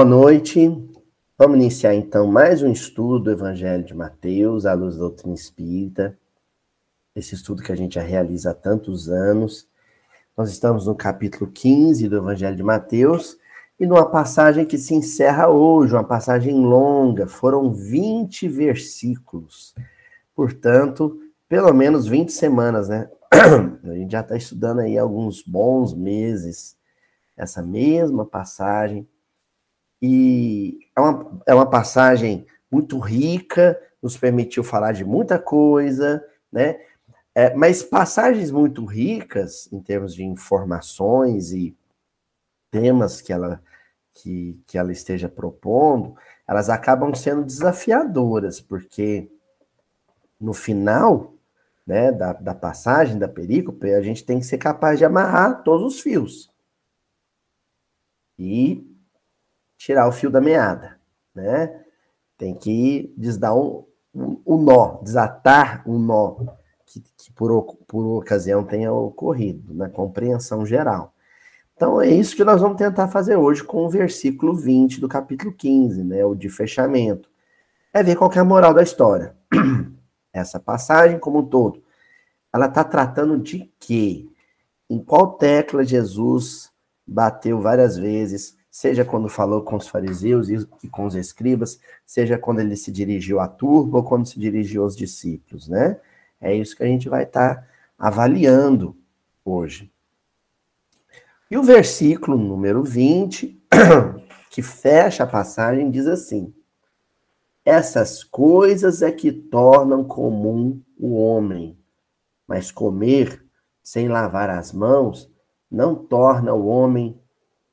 Boa noite. Vamos iniciar então mais um estudo do Evangelho de Mateus, à luz da doutrina espírita. Esse estudo que a gente já realiza há tantos anos. Nós estamos no capítulo 15 do Evangelho de Mateus e numa passagem que se encerra hoje, uma passagem longa, foram 20 versículos. Portanto, pelo menos 20 semanas, né? A gente já está estudando aí alguns bons meses essa mesma passagem. E é uma, é uma passagem muito rica, nos permitiu falar de muita coisa, né? É, mas passagens muito ricas em termos de informações e temas que ela, que, que ela esteja propondo, elas acabam sendo desafiadoras, porque no final né, da, da passagem, da perícope, a gente tem que ser capaz de amarrar todos os fios e tirar o fio da meada, né? Tem que desdar um, um, um nó, desatar um nó que, que por, por ocasião tenha ocorrido, na compreensão geral. Então é isso que nós vamos tentar fazer hoje com o versículo 20 do capítulo 15, né, o de fechamento. É ver qual é a moral da história. Essa passagem como um todo, ela está tratando de quê? Em qual tecla Jesus bateu várias vezes, seja quando falou com os fariseus e com os escribas, seja quando ele se dirigiu à turba ou quando se dirigiu aos discípulos, né? É isso que a gente vai estar tá avaliando hoje. E o versículo número 20, que fecha a passagem, diz assim: Essas coisas é que tornam comum o homem, mas comer sem lavar as mãos não torna o homem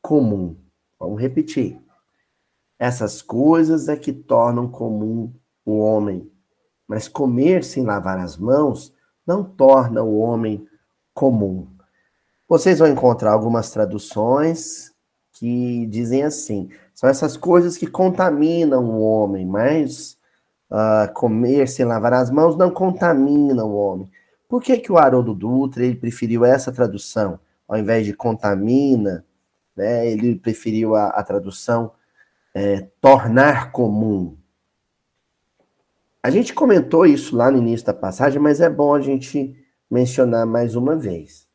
comum. Vamos repetir. Essas coisas é que tornam comum o homem, mas comer sem lavar as mãos não torna o homem comum. Vocês vão encontrar algumas traduções que dizem assim: são essas coisas que contaminam o homem, mas uh, comer sem lavar as mãos não contamina o homem. Por que, que o Haroldo Dutra ele preferiu essa tradução? ao invés de contamina, né, ele preferiu a, a tradução é, tornar comum. A gente comentou isso lá no início da passagem, mas é bom a gente mencionar mais uma vez.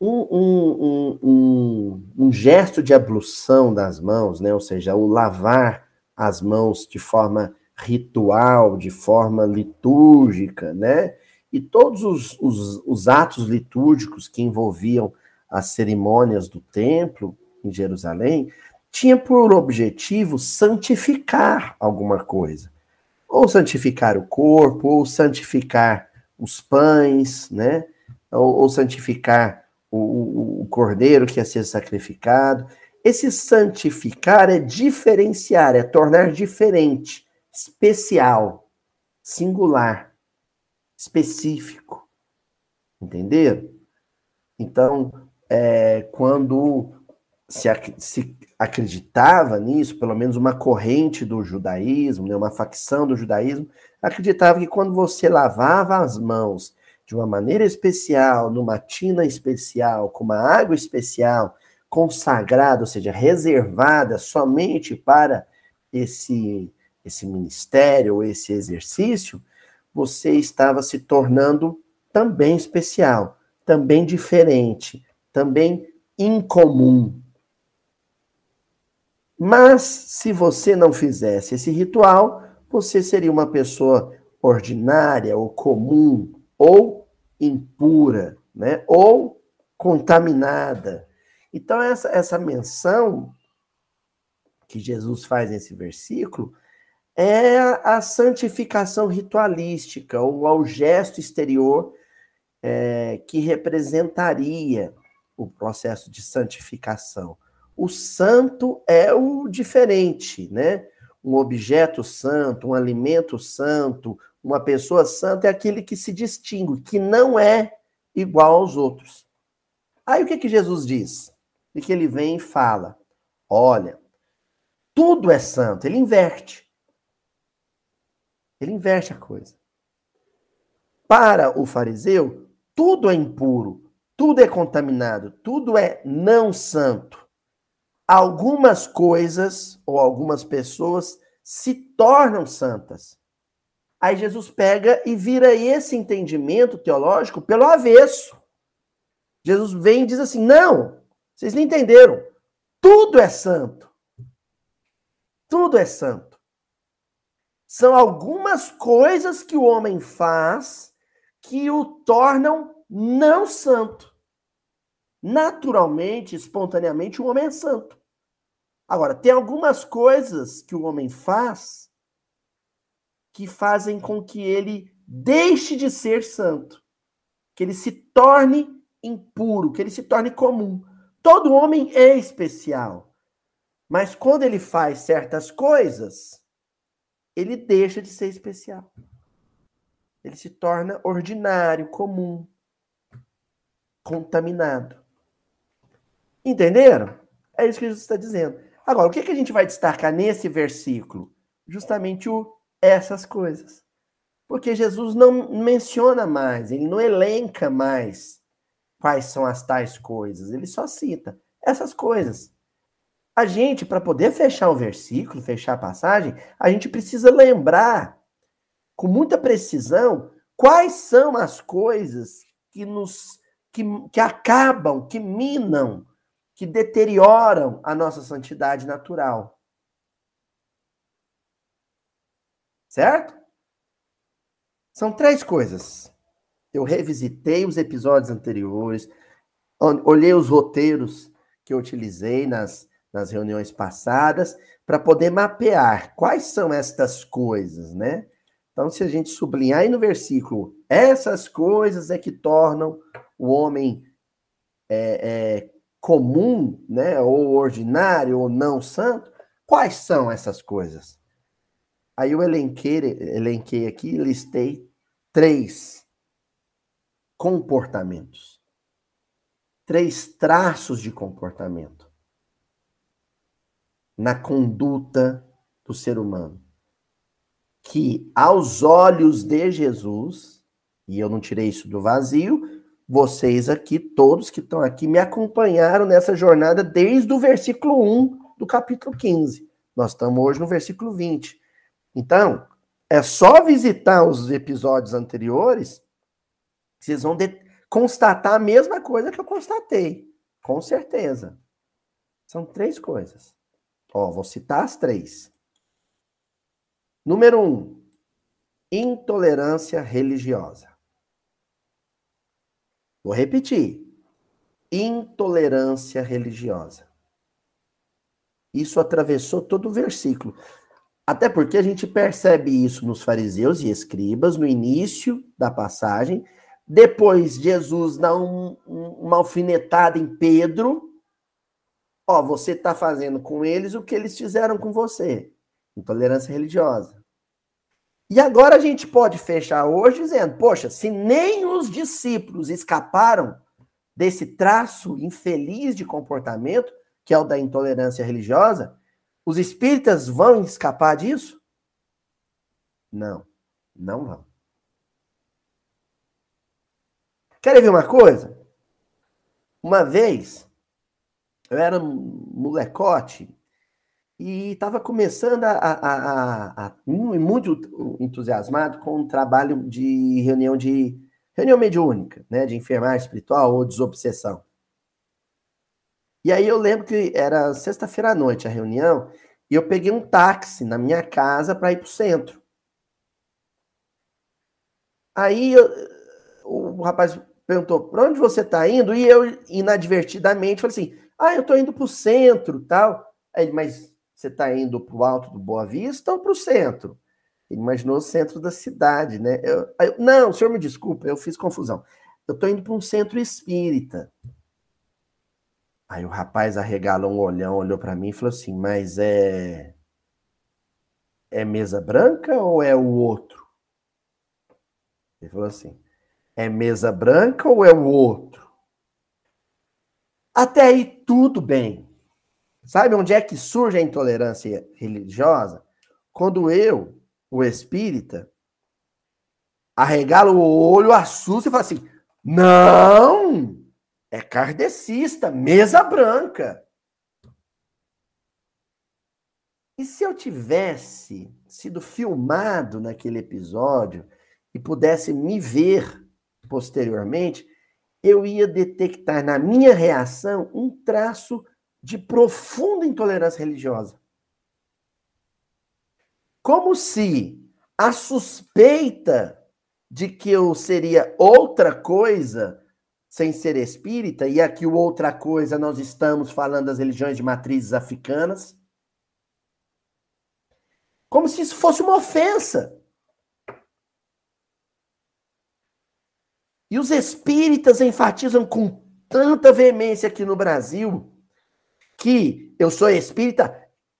Um, um, um, um, gesto de ablução das mãos, né? ou seja, o lavar as mãos de forma ritual, de forma litúrgica, né? E todos os, os, os atos litúrgicos que envolviam as cerimônias do templo em Jerusalém, tinha por objetivo santificar alguma coisa. Ou santificar o corpo, ou santificar os pães, né? Ou, ou santificar o, o, o, cordeiro que ia ser sacrificado. Esse santificar é diferenciar, é tornar diferente, especial, singular específico. Entenderam? Então, é, quando se, se, acreditava nisso, pelo menos uma corrente do judaísmo, né, uma facção do judaísmo, acreditava que quando você lavava as mãos de uma maneira especial, numa tina especial, com uma água especial, consagrada, ou seja, reservada somente para esse, esse ministério, esse exercício, você estava se tornando também especial, também diferente, também incomum. Mas se você não fizesse esse ritual, você seria uma pessoa ordinária ou comum ou impura, né? Ou contaminada. Então essa essa menção que Jesus faz nesse versículo é a santificação ritualística, ou ao gesto exterior é, que representaria o processo de santificação. O santo é o diferente, né? Um objeto santo, um alimento santo, uma pessoa santa é aquele que se distingue, que não é igual aos outros. Aí o que, que Jesus diz? E que ele vem e fala: olha, tudo é santo, ele inverte. Ele inverte a coisa. Para o fariseu, tudo é impuro, tudo é contaminado, tudo é não santo. algumas coisas ou algumas pessoas se tornam santas. Aí Jesus pega e vira esse entendimento teológico pelo avesso. Jesus vem e diz assim: não, vocês não entenderam. Tudo é santo. Tudo é santo. São algumas coisas que o homem faz que o tornam não santo. Naturalmente, espontaneamente, o homem é santo. Agora, tem algumas coisas que o homem faz que fazem com que ele deixe de ser santo, que ele se torne impuro, que ele se torne comum. Todo homem é especial, mas quando ele faz certas coisas, ele deixa de ser especial. Ele se torna ordinário, comum, contaminado. Entenderam? É isso que Jesus está dizendo. Agora, o que, que a gente vai destacar nesse versículo? Justamente o essas coisas. Porque Jesus não menciona mais, ele não elenca mais quais são as tais coisas, ele só cita essas coisas. A gente, para poder fechar o versículo, fechar a passagem, a gente precisa lembrar com muita precisão quais são as coisas que nos que, que acabam, que minam, que deterioram a nossa santidade natural. Certo? São três coisas. Eu revisitei os episódios anteriores, olhei os roteiros que eu utilizei nas, nas reuniões passadas para poder mapear quais são estas coisas, né? Então, se a gente sublinhar aí no versículo, essas coisas é que tornam o homem é, é, comum, né, ou ordinário, ou não santo, quais são essas coisas? Aí eu elenquei, elenquei aqui, listei três comportamentos. Três traços de comportamento na conduta do ser humano. Que aos olhos de Jesus, e eu não tirei isso do vazio, vocês aqui, todos que estão aqui, me acompanharam nessa jornada desde o versículo 1 do capítulo 15. Nós estamos hoje no versículo 20. Então, é só visitar os episódios anteriores vocês vão constatar a mesma coisa que eu constatei. Com certeza. São três coisas. Ó, vou citar as três. Número um, intolerância religiosa. Vou repetir. Intolerância religiosa. Isso atravessou todo o versículo. Até porque a gente percebe isso nos fariseus e escribas no início da passagem. Depois, Jesus dá um, uma alfinetada em Pedro. Ó, você está fazendo com eles o que eles fizeram com você. Intolerância religiosa. E agora a gente pode fechar hoje dizendo: poxa, se nem os discípulos escaparam desse traço infeliz de comportamento, que é o da intolerância religiosa, os espíritas vão escapar disso? Não, não vão. Querem ver uma coisa? Uma vez, eu era um molecote e estava começando a, a, a, a, muito entusiasmado com o trabalho de reunião de reunião mediúnica, né, de enfermagem espiritual ou desobsessão. E aí eu lembro que era sexta-feira à noite a reunião, e eu peguei um táxi na minha casa para ir para o centro. Aí eu, o rapaz perguntou, para onde você está indo? E eu, inadvertidamente, falei assim, ah, eu estou indo para o centro, tal. Aí ele, mas você está indo para o alto do Boa Vista ou para o centro? Ele imaginou o centro da cidade, né? Eu, eu, não, o senhor me desculpa, eu fiz confusão. Eu estou indo para um centro espírita. Aí o rapaz arregalou um olhão, olhou para mim e falou assim: Mas é. É mesa branca ou é o outro? Ele falou assim: É mesa branca ou é o outro? Até aí tudo bem. Sabe onde é que surge a intolerância religiosa? Quando eu, o espírita, arregalo o olho, assusta e fala assim: Não! É kardecista, mesa branca. E se eu tivesse sido filmado naquele episódio e pudesse me ver posteriormente, eu ia detectar na minha reação um traço de profunda intolerância religiosa. Como se a suspeita de que eu seria outra coisa sem ser espírita, e aqui o outra coisa nós estamos falando das religiões de matrizes africanas, como se isso fosse uma ofensa. E os espíritas enfatizam com tanta veemência aqui no Brasil que eu sou espírita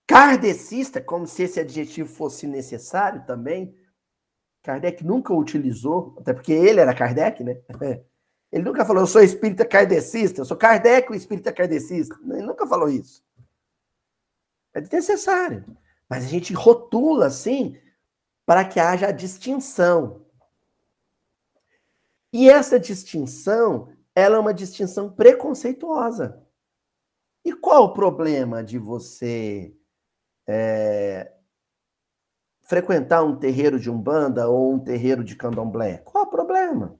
kardecista, como se esse adjetivo fosse necessário também. Kardec nunca utilizou, até porque ele era Kardec, né? Ele nunca falou, eu sou espírita kardecista, eu sou Kardec, o espírita kardecista. Ele nunca falou isso. É necessário. Mas a gente rotula assim para que haja a distinção. E essa distinção, ela é uma distinção preconceituosa. E qual o problema de você é, frequentar um terreiro de umbanda ou um terreiro de candomblé? Qual o problema?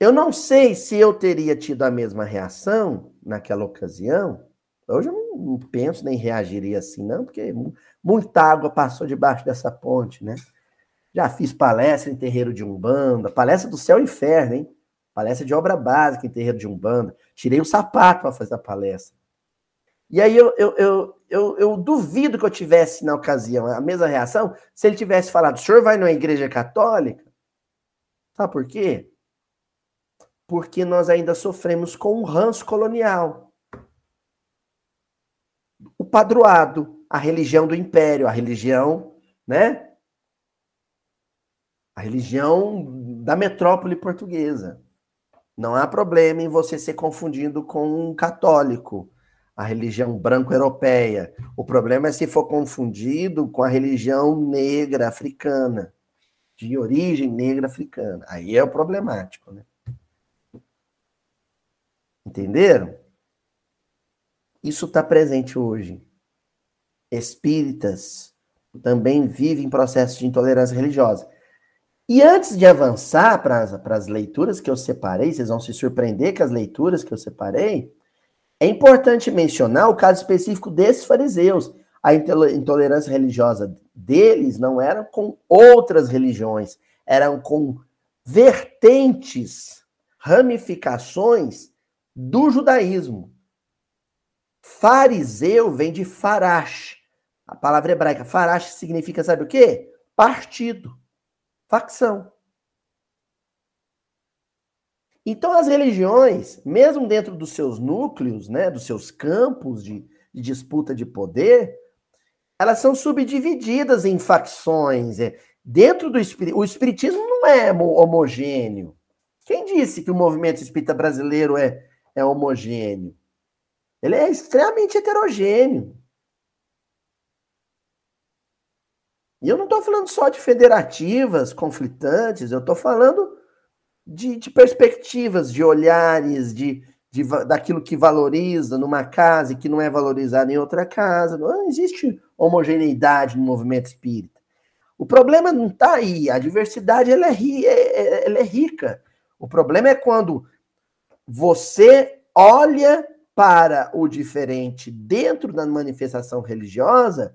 Eu não sei se eu teria tido a mesma reação naquela ocasião. Hoje eu não penso nem reagiria assim, não, porque muita água passou debaixo dessa ponte, né? Já fiz palestra em terreiro de Umbanda, palestra do céu e inferno, hein? Palestra de obra básica em terreiro de Umbanda. Tirei o sapato para fazer a palestra. E aí eu, eu, eu, eu, eu duvido que eu tivesse, na ocasião, a mesma reação se ele tivesse falado: o senhor vai numa igreja católica? Sabe por quê? Porque nós ainda sofremos com um ranço colonial. O padroado, a religião do império, a religião, né? A religião da metrópole portuguesa. Não há problema em você ser confundido com um católico, a religião branco-europeia. O problema é se for confundido com a religião negra africana, de origem negra africana. Aí é o problemático, né? Entenderam? Isso está presente hoje. Espíritas também vivem processos de intolerância religiosa. E antes de avançar para as leituras que eu separei, vocês vão se surpreender com as leituras que eu separei, é importante mencionar o caso específico desses fariseus. A intolerância religiosa deles não era com outras religiões, eram com vertentes, ramificações do judaísmo. Fariseu vem de farash. A palavra hebraica farash significa, sabe o quê? Partido facção. Então, as religiões, mesmo dentro dos seus núcleos, né, dos seus campos de, de disputa de poder, elas são subdivididas em facções. É, dentro do o espiritismo não é homogêneo. Quem disse que o movimento espírita brasileiro é, é homogêneo? Ele é extremamente heterogêneo. E eu não estou falando só de federativas conflitantes, eu estou falando de, de, perspectivas, de olhares, de, de, daquilo que valoriza numa casa e que não é valorizado em outra casa. Não existe homogeneidade no movimento espírita. O problema não está aí, a diversidade ela é, ri, é, é, ela é rica. O problema é quando você olha para o diferente dentro da manifestação religiosa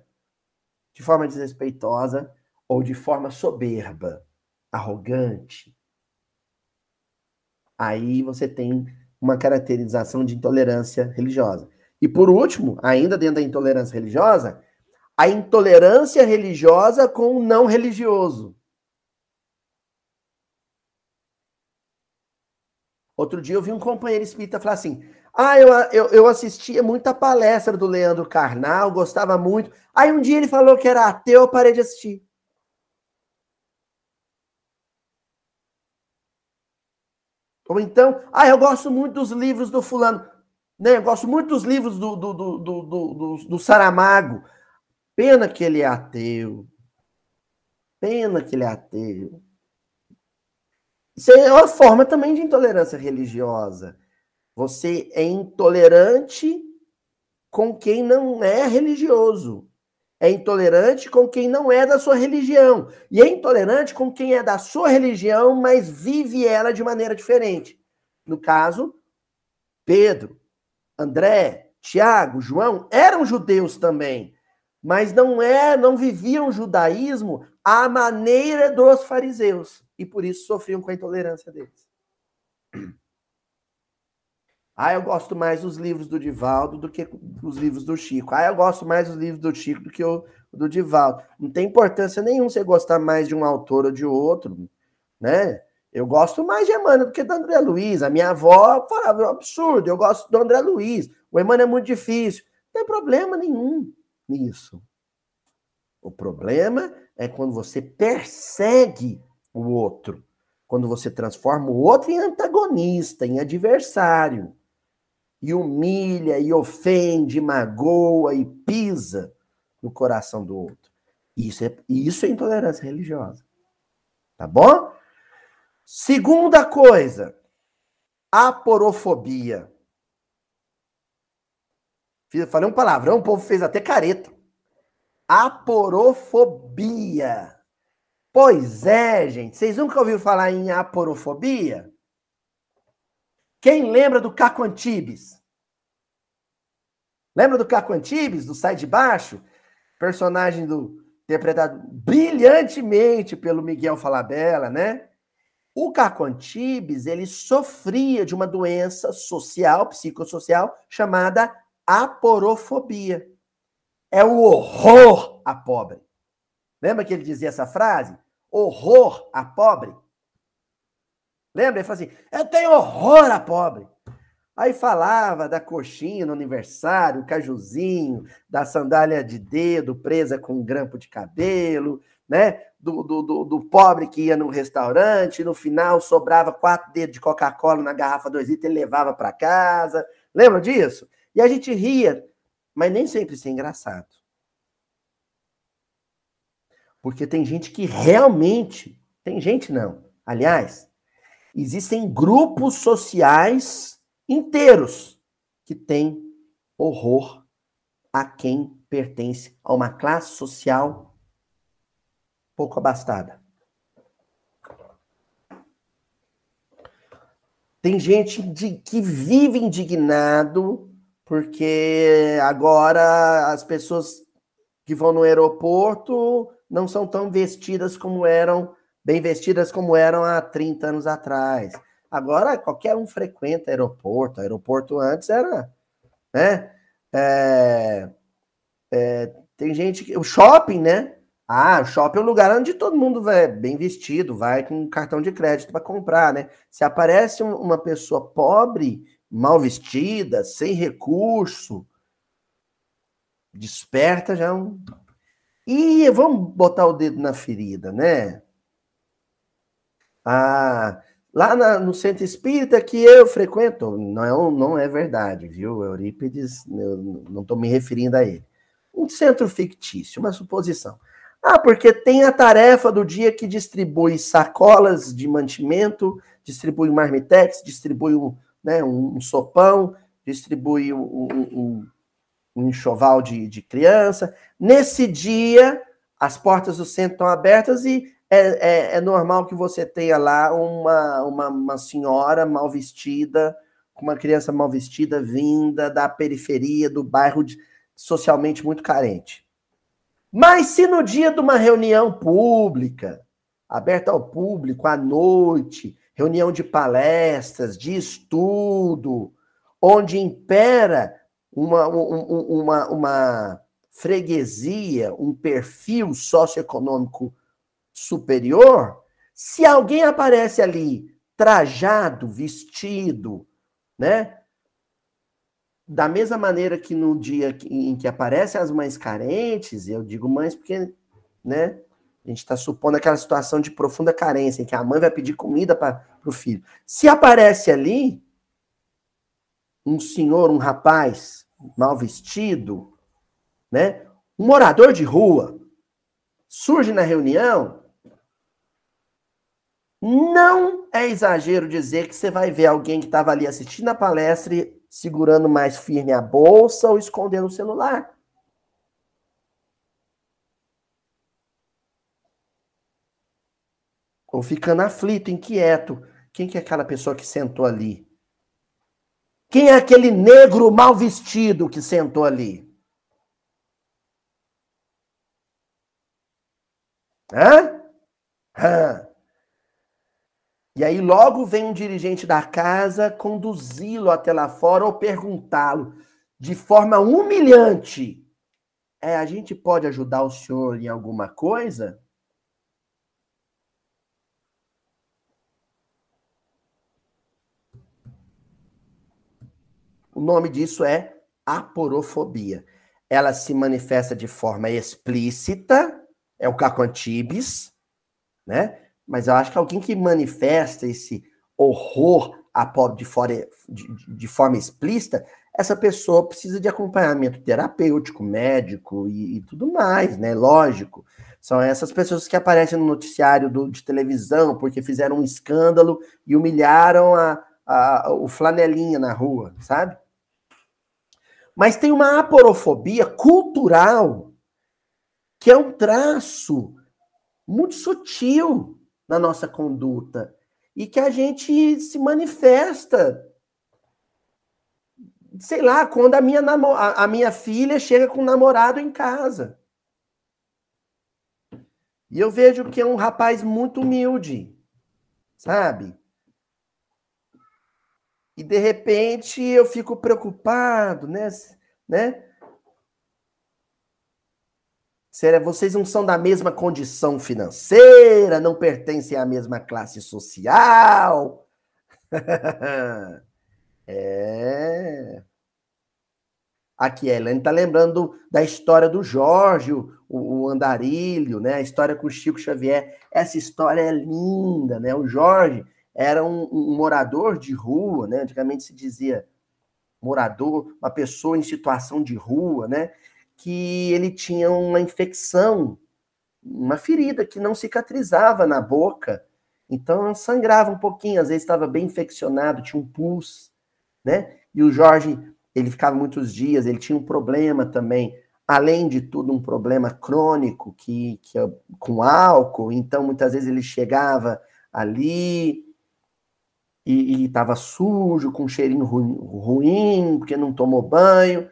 de forma desrespeitosa ou de forma soberba, arrogante. Aí você tem uma caracterização de intolerância religiosa. E por último, ainda dentro da intolerância religiosa, a intolerância religiosa com o não religioso. Outro dia eu vi um companheiro espírita falar assim: ah, eu, eu, eu assistia muita palestra do Leandro Carnal, gostava muito. Aí um dia ele falou que era ateu, eu parei de assistir. Ou então, ah, eu gosto muito dos livros do fulano. Né? Eu gosto muito dos livros do, do, do, do, do, do Saramago. Pena que ele é ateu. Pena que ele é ateu. Isso é uma forma também de intolerância religiosa. Você é intolerante com quem não é religioso. É intolerante com quem não é da sua religião. E é intolerante com quem é da sua religião, mas vive ela de maneira diferente. No caso, Pedro, André, Tiago, João eram judeus também, mas não é, não viviam judaísmo à maneira dos fariseus e por isso sofriam com a intolerância deles. Ah, eu gosto mais dos livros do Divaldo do que os livros do Chico. Ah, eu gosto mais dos livros do Chico do que o do Divaldo. Não tem importância nenhuma você gostar mais de um autor ou de outro, né? Eu gosto mais de Emmanuel do que do André Luiz. A minha avó falava é um absurdo, eu gosto do André Luiz. O Emmanuel é muito difícil. Não tem problema nenhum nisso. O problema é quando você persegue o outro, quando você transforma o outro em antagonista, em adversário e humilha, e ofende, magoa e pisa no coração do outro. Isso é, isso é intolerância religiosa. Tá bom? Segunda coisa, aporofobia. Falei um palavrão, o povo fez até careta. Aporofobia. Pois é, gente. Vocês nunca ouviram falar em aporofobia? Quem lembra do Caco Antibes? Lembra do Caco Antibes, do Sai de Baixo? Personagem do interpretado brilhantemente pelo Miguel Falabella, né? O Caco Antibes, ele sofria de uma doença social, psicossocial, chamada aporofobia. É o horror a pobre. Lembra que ele dizia essa frase? Horror a pobre? Lembra? Ele falou assim: eu tenho horror a pobre. Aí falava da coxinha no aniversário, cajuzinho, da sandália de dedo presa com um grampo de cabelo, né? Do, do, do, do pobre que ia no restaurante, no final sobrava quatro dedos de Coca-Cola na garrafa 2 litros, ele levava para casa. Lembra disso? E a gente ria, mas nem sempre isso é engraçado. Porque tem gente que realmente, tem gente não, aliás, existem grupos sociais inteiros que têm horror a quem pertence a uma classe social pouco abastada. Tem gente de, que vive indignado porque agora as pessoas que vão no aeroporto não são tão vestidas como eram bem vestidas como eram há 30 anos atrás. Agora qualquer um frequenta aeroporto. Aeroporto antes era, né? É, é, tem gente que o shopping, né? Ah, o shopping é um lugar onde todo mundo vai bem vestido, vai com cartão de crédito para comprar, né? Se aparece uma pessoa pobre, mal vestida, sem recurso, desperta já um. E vamos botar o dedo na ferida, né? Ah, lá na, no centro espírita que eu frequento, não é, não é verdade, viu? Eurípides, eu não estou me referindo a ele. Um centro fictício, uma suposição. Ah, porque tem a tarefa do dia que distribui sacolas de mantimento, distribui marmitex, distribui um, né, um, sopão, distribui um, um, um enxoval de, de criança. Nesse dia, as portas do centro estão abertas e é, é, é, normal que você tenha lá uma, uma, uma senhora mal vestida, com uma criança mal vestida vinda da periferia do bairro de, socialmente muito carente. Mas se no dia de uma reunião pública, aberta ao público, à noite, reunião de palestras, de estudo, onde impera uma, uma, uma freguesia, um perfil socioeconômico superior, se alguém aparece ali trajado, vestido, né? Da mesma maneira que no dia em que aparecem as mães carentes, eu digo mães porque, né? A gente está supondo aquela situação de profunda carência, em que a mãe vai pedir comida para o filho. Se aparece ali um senhor, um rapaz mal vestido, né? Um morador de rua surge na reunião, não é exagero dizer que você vai ver alguém que estava ali assistindo a palestra e segurando mais firme a bolsa ou escondendo o celular. Ou ficando aflito, inquieto. Quem que é aquela pessoa que sentou ali? Quem é aquele negro mal vestido que sentou ali? Hã? Hã? E aí logo vem um dirigente da casa conduzi-lo até lá fora ou perguntá-lo de forma humilhante: é, a gente pode ajudar o senhor em alguma coisa? O nome disso é aporofobia. Ela se manifesta de forma explícita, é o Caco Antibes, né? Mas eu acho que alguém que manifesta esse horror a pobre de, fora, de, de, forma explícita, essa pessoa precisa de acompanhamento terapêutico, médico e, e, tudo mais, né? Lógico. São essas pessoas que aparecem no noticiário do, de televisão porque fizeram um escândalo e humilharam a, a, o flanelinha na rua, sabe? Mas tem uma aporofobia cultural, que é um traço muito sutil na nossa conduta e que a gente se manifesta. Sei lá, quando a minha, namo a minha filha chega com um namorado em casa. E eu vejo que é um rapaz muito humilde, sabe? e de repente eu fico preocupado, né? né? Será vocês não são da mesma condição financeira, não pertencem à mesma classe social? é. Aqui, a está lembrando da história do Jorge, o, o, andarilho, né? A história com o Chico Xavier. Essa história é linda, né? O Jorge era um, um, morador de rua, né? Antigamente se dizia morador, uma pessoa em situação de rua, né? Que ele tinha uma infecção, uma ferida que não cicatrizava na boca, então sangrava um pouquinho, às vezes estava bem infeccionado, tinha um pus, né? E o Jorge, ele ficava muitos dias, ele tinha um problema também, além de tudo, um problema crônico que, que com álcool, então muitas vezes ele chegava ali, e estava sujo, com um cheirinho ruim, ruim, porque não tomou banho,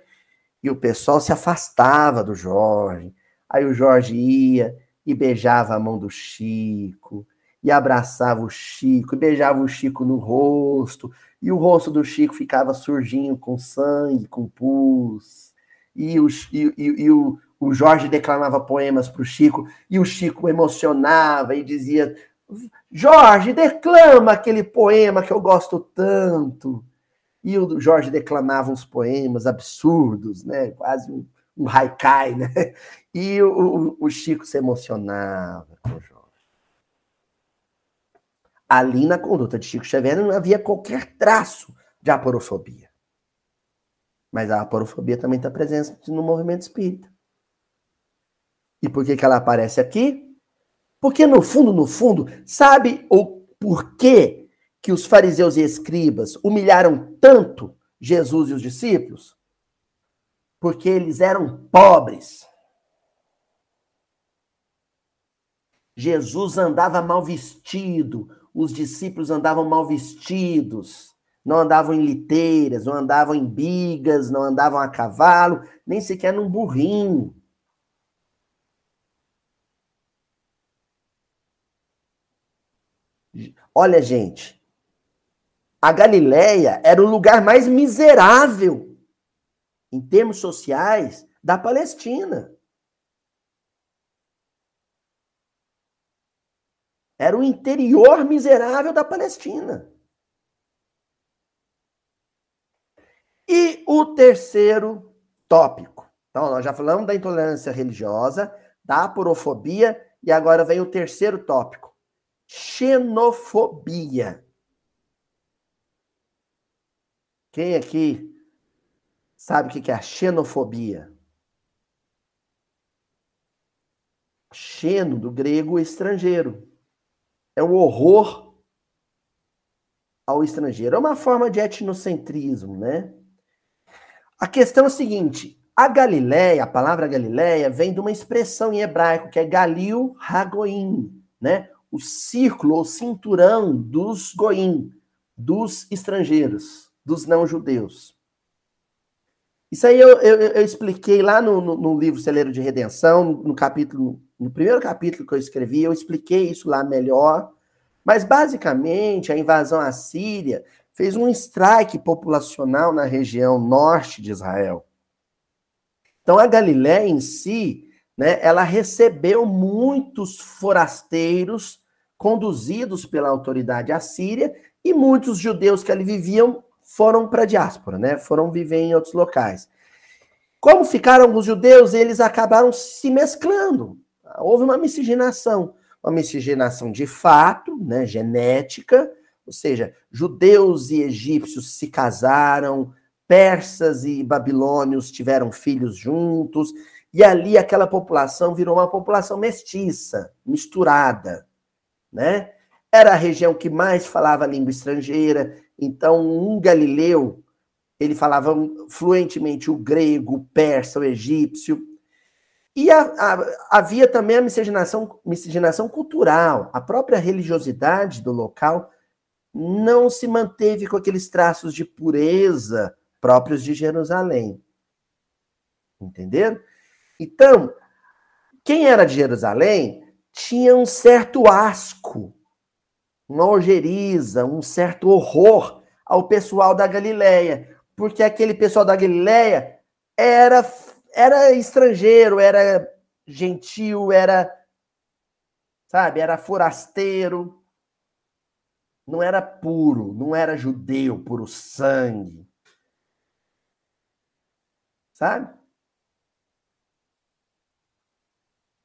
e o pessoal se afastava do Jorge. Aí o Jorge ia e beijava a mão do Chico, e abraçava o Chico, e beijava o Chico no rosto, e o rosto do Chico ficava surgindo com sangue, com pus, e o, e, e, e o, o Jorge declamava poemas para o Chico, e o Chico emocionava e dizia Jorge, declama aquele poema que eu gosto tanto. E o Jorge declamava uns poemas absurdos, né? Quase um, um haikai, né? E o, o, Chico se emocionava com o Jorge. Ali na conduta de Chico Xavier não havia qualquer traço de aporofobia. Mas a aporofobia também está presente no movimento espírita. E por que, que ela aparece aqui? Porque no fundo, no fundo, sabe o porquê que os fariseus e escribas humilharam tanto Jesus e os discípulos? Porque eles eram pobres. Jesus andava mal vestido, os discípulos andavam mal vestidos, não andavam em liteiras, não andavam em bigas, não andavam a cavalo, nem sequer num burrinho. Olha, gente, a Galileia era o lugar mais miserável em termos sociais da Palestina. Era o interior miserável da Palestina. E o terceiro tópico. Então, nós já falamos da intolerância religiosa, da aporofobia, e agora vem o terceiro tópico xenofobia. Quem aqui sabe o que é a xenofobia? Xeno, do grego estrangeiro. É o horror ao estrangeiro. É uma forma de etnocentrismo, né? A questão é a seguinte: a Galileia, a palavra Galileia, vem de uma expressão em hebraico que é Galil Hagoim, né? O círculo ou cinturão dos goim, dos estrangeiros, dos não-judeus. Isso aí eu, eu, eu expliquei lá no, no, no, livro Celeiro de Redenção, no capítulo, no primeiro capítulo que eu escrevi, eu expliquei isso lá melhor. Mas basicamente a invasão assíria fez um strike populacional na região norte de Israel. Então a Galiléia em si, né, ela recebeu muitos forasteiros conduzidos pela autoridade assíria e muitos judeus que ali viviam foram para a diáspora, né? Foram viver em outros locais. Como ficaram os judeus, eles acabaram se mesclando. Houve uma miscigenação, uma miscigenação de fato, né, genética, ou seja, judeus e egípcios se casaram, persas e babilônios tiveram filhos juntos, e ali aquela população virou uma população mestiça, misturada, né? Era a região que mais falava língua estrangeira, então um galileu, ele falava fluentemente o grego, o persa, o egípcio, e a, a, havia também a miscigenação, miscigenação cultural, a própria religiosidade do local não se manteve com aqueles traços de pureza próprios de Jerusalém. Entenderam? Então, quem era de Jerusalém tinha um certo asco, uma ojeriza, um certo horror ao pessoal da Galileia, porque aquele pessoal da Galileia era era estrangeiro, era gentil, era sabe, era forasteiro, não era puro, não era judeu, puro sangue. Sabe?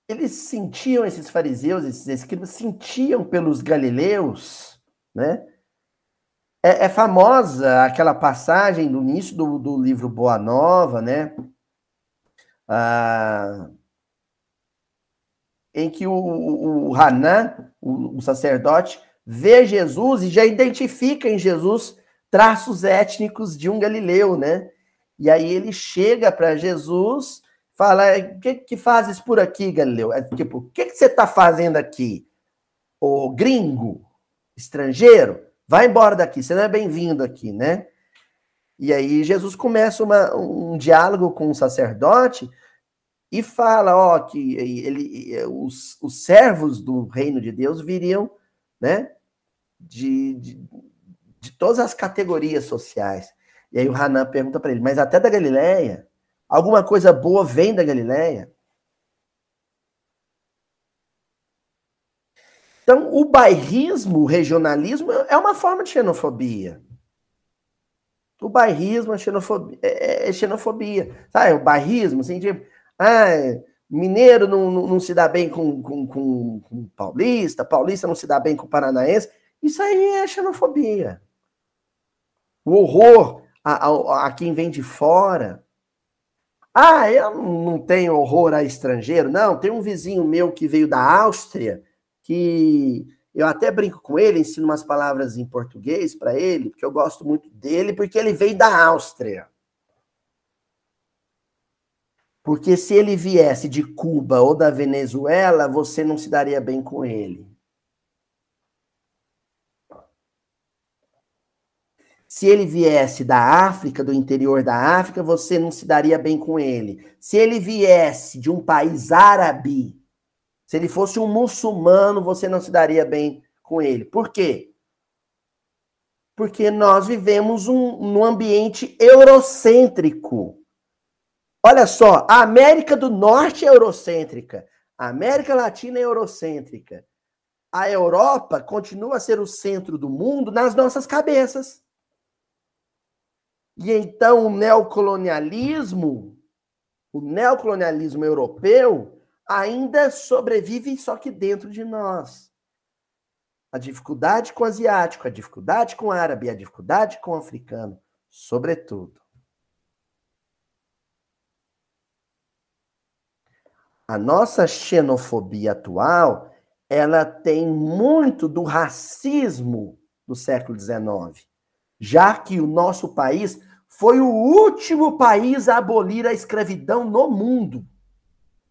Eles sentiam, esses fariseus, esses escribas, sentiam pelos galileus, né? É, é, famosa aquela passagem do início do, do livro Boa Nova, né? Ah, em que o, o, o Hanan, o, o sacerdote, vê Jesus e já identifica em Jesus traços étnicos de um galileu, né? E aí ele chega para Jesus, fala: "O que que fazes por aqui, galileu?" É tipo: "O que que você está fazendo aqui? O gringo, estrangeiro, vai embora daqui, você não é bem-vindo aqui, né?" E aí Jesus começa uma, um diálogo com o sacerdote e fala, ó, que ele, os, os servos do reino de Deus viriam, né, de, de, de todas as categorias sociais. E aí o Hanan pergunta para ele, mas até da Galileia? Alguma coisa boa vem da Galileia? Então, o bairrismo, o regionalismo, é uma forma de xenofobia. O bairrismo é xenofobia. É, é xenofobia. Sabe, o bairrismo, assim, tipo, ah, mineiro não, não, não se dá bem com, com, com, com paulista, paulista não se dá bem com paranaense. Isso aí é xenofobia. O horror a, a, a quem vem de fora. Ah, eu não tenho horror a estrangeiro. Não, tem um vizinho meu que veio da Áustria, que eu até brinco com ele, ensino umas palavras em português para ele, porque eu gosto muito dele, porque ele veio da Áustria. Porque se ele viesse de Cuba ou da Venezuela, você não se daria bem com ele. Se ele viesse da África, do interior da África, você não se daria bem com ele. Se ele viesse de um país árabe, se ele fosse um muçulmano, você não se daria bem com ele. Por quê? Porque nós vivemos um, num ambiente eurocêntrico. Olha só, a América do Norte é eurocêntrica, a América Latina é eurocêntrica. A Europa continua a ser o centro do mundo nas nossas cabeças. E então o neocolonialismo, o neocolonialismo europeu, ainda sobrevive só que dentro de nós. A dificuldade com o asiático, a dificuldade com o árabe, a dificuldade com o africano, sobretudo. A nossa xenofobia atual, ela tem muito do racismo do século XIX, já que o nosso país foi o último país a abolir a escravidão no mundo.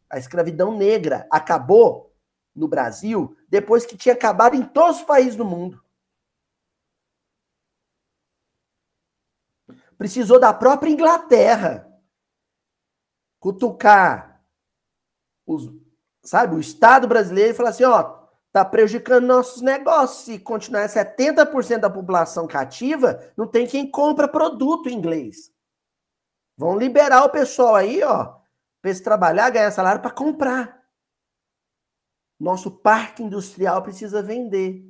A escravidão negra acabou no Brasil depois que tinha acabado em todos os países do mundo. Precisou da própria Inglaterra cutucar os, sabe, o Estado brasileiro e falar assim, ó, tá prejudicando nossos negócios. Se continuar 70% da população cativa, não tem quem compra produto inglês. Vão liberar o pessoal aí, ó, para eles trabalhar, ganhar salário para comprar. Nosso parque industrial precisa vender.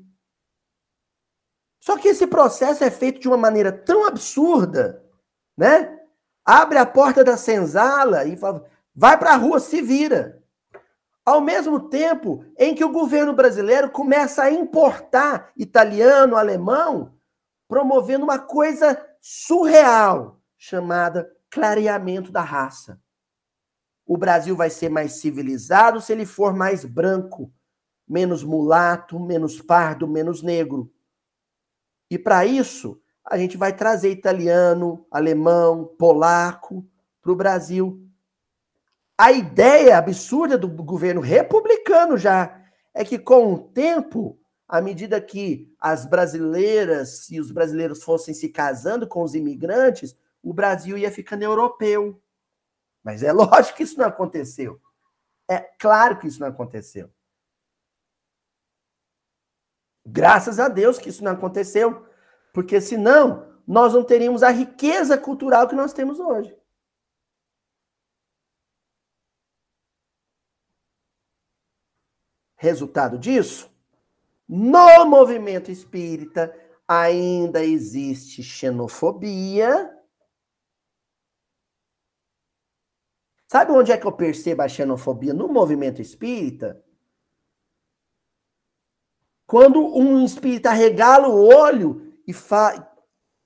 Só que esse processo é feito de uma maneira tão absurda, né? Abre a porta da senzala e fala, vai para a rua, se vira. Ao mesmo tempo em que o governo brasileiro começa a importar italiano, alemão, promovendo uma coisa surreal chamada clareamento da raça. O Brasil vai ser mais civilizado se ele for mais branco, menos mulato, menos pardo, menos negro. E para isso, a gente vai trazer italiano, alemão, polaco para o Brasil a ideia absurda do governo republicano já é que, com o tempo, à medida que as brasileiras, se os brasileiros fossem se casando com os imigrantes, o Brasil ia ficando europeu. Mas é lógico que isso não aconteceu. É claro que isso não aconteceu. Graças a Deus que isso não aconteceu, porque senão nós não teríamos a riqueza cultural que nós temos hoje. Resultado disso? No movimento espírita ainda existe xenofobia. Sabe onde é que eu percebo a xenofobia no movimento espírita? Quando um espírita regala o olho e, fa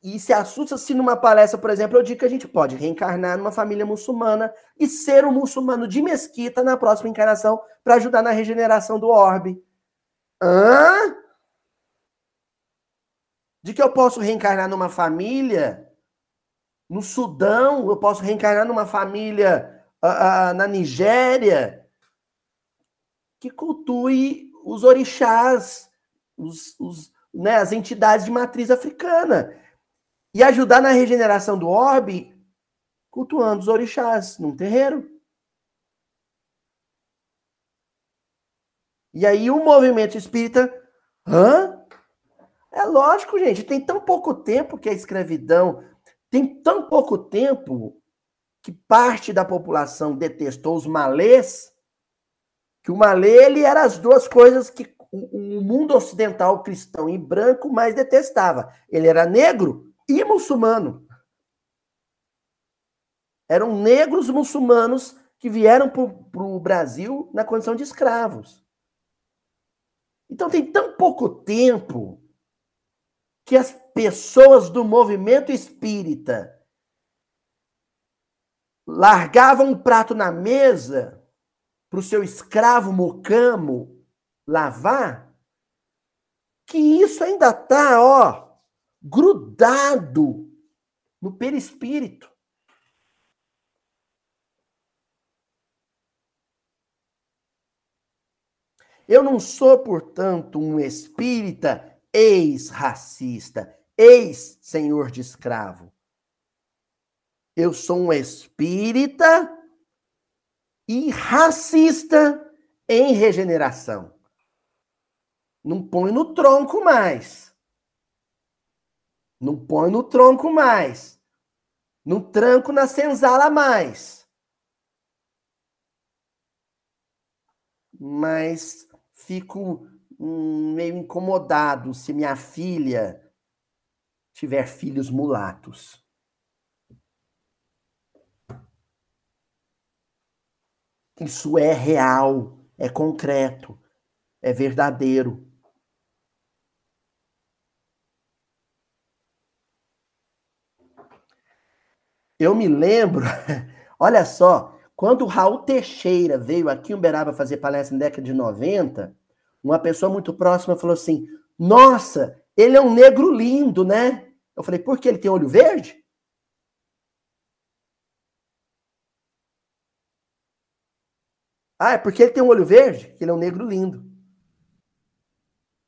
e se assusta se numa palestra, por exemplo, eu digo que a gente pode reencarnar numa família muçulmana e ser um muçulmano de mesquita na próxima encarnação para ajudar na regeneração do orbe. Hã? De que eu posso reencarnar numa família no Sudão, eu posso reencarnar numa família uh, uh, na Nigéria que cultue os orixás, os, os, né, as entidades de matriz africana e ajudar na regeneração do orbe cultuando os orixás num terreiro. E aí o movimento espírita, hã? É lógico, gente, tem tão pouco tempo que a escravidão, tem tão pouco tempo que parte da população detestou os malês, que o malê ele era as duas coisas que o mundo ocidental cristão e branco mais detestava. Ele era negro e muçulmano. Eram negros muçulmanos que vieram para o Brasil na condição de escravos. Então tem tão pouco tempo que as pessoas do movimento espírita largavam um prato na mesa para o seu escravo mocamo lavar, que isso ainda está, ó, grudado no perispírito. Eu não sou, portanto, um espírita ex-racista, ex-senhor de escravo. Eu sou um espírita e racista em regeneração. Não põe no tronco mais. Não põe no tronco mais. Não tranco na senzala mais. Mas fico hum, meio incomodado se minha filha tiver filhos mulatos. Isso é real, é concreto, é verdadeiro. Eu me lembro, olha só, quando o Raul Teixeira veio aqui em Uberaba fazer palestra na década de 90, uma pessoa muito próxima falou assim: Nossa, ele é um negro lindo, né? Eu falei: Por que ele tem olho verde? Ah, é porque ele tem um olho verde? Ele é um negro lindo.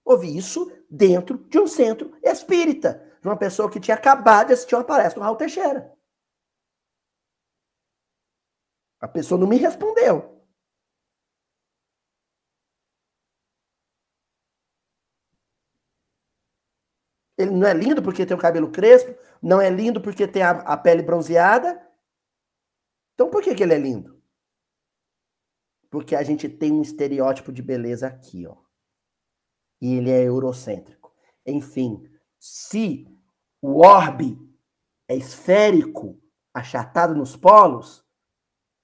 Ouvi isso dentro de um centro espírita, de uma pessoa que tinha acabado de assistir uma palestra do Raul Teixeira. A pessoa não me respondeu. Ele não é lindo porque tem o cabelo crespo, não é lindo porque tem a, a pele bronzeada. Então por que, que ele é lindo? Porque a gente tem um estereótipo de beleza aqui, ó. E ele é eurocêntrico. Enfim, se o orbe é esférico, achatado nos polos,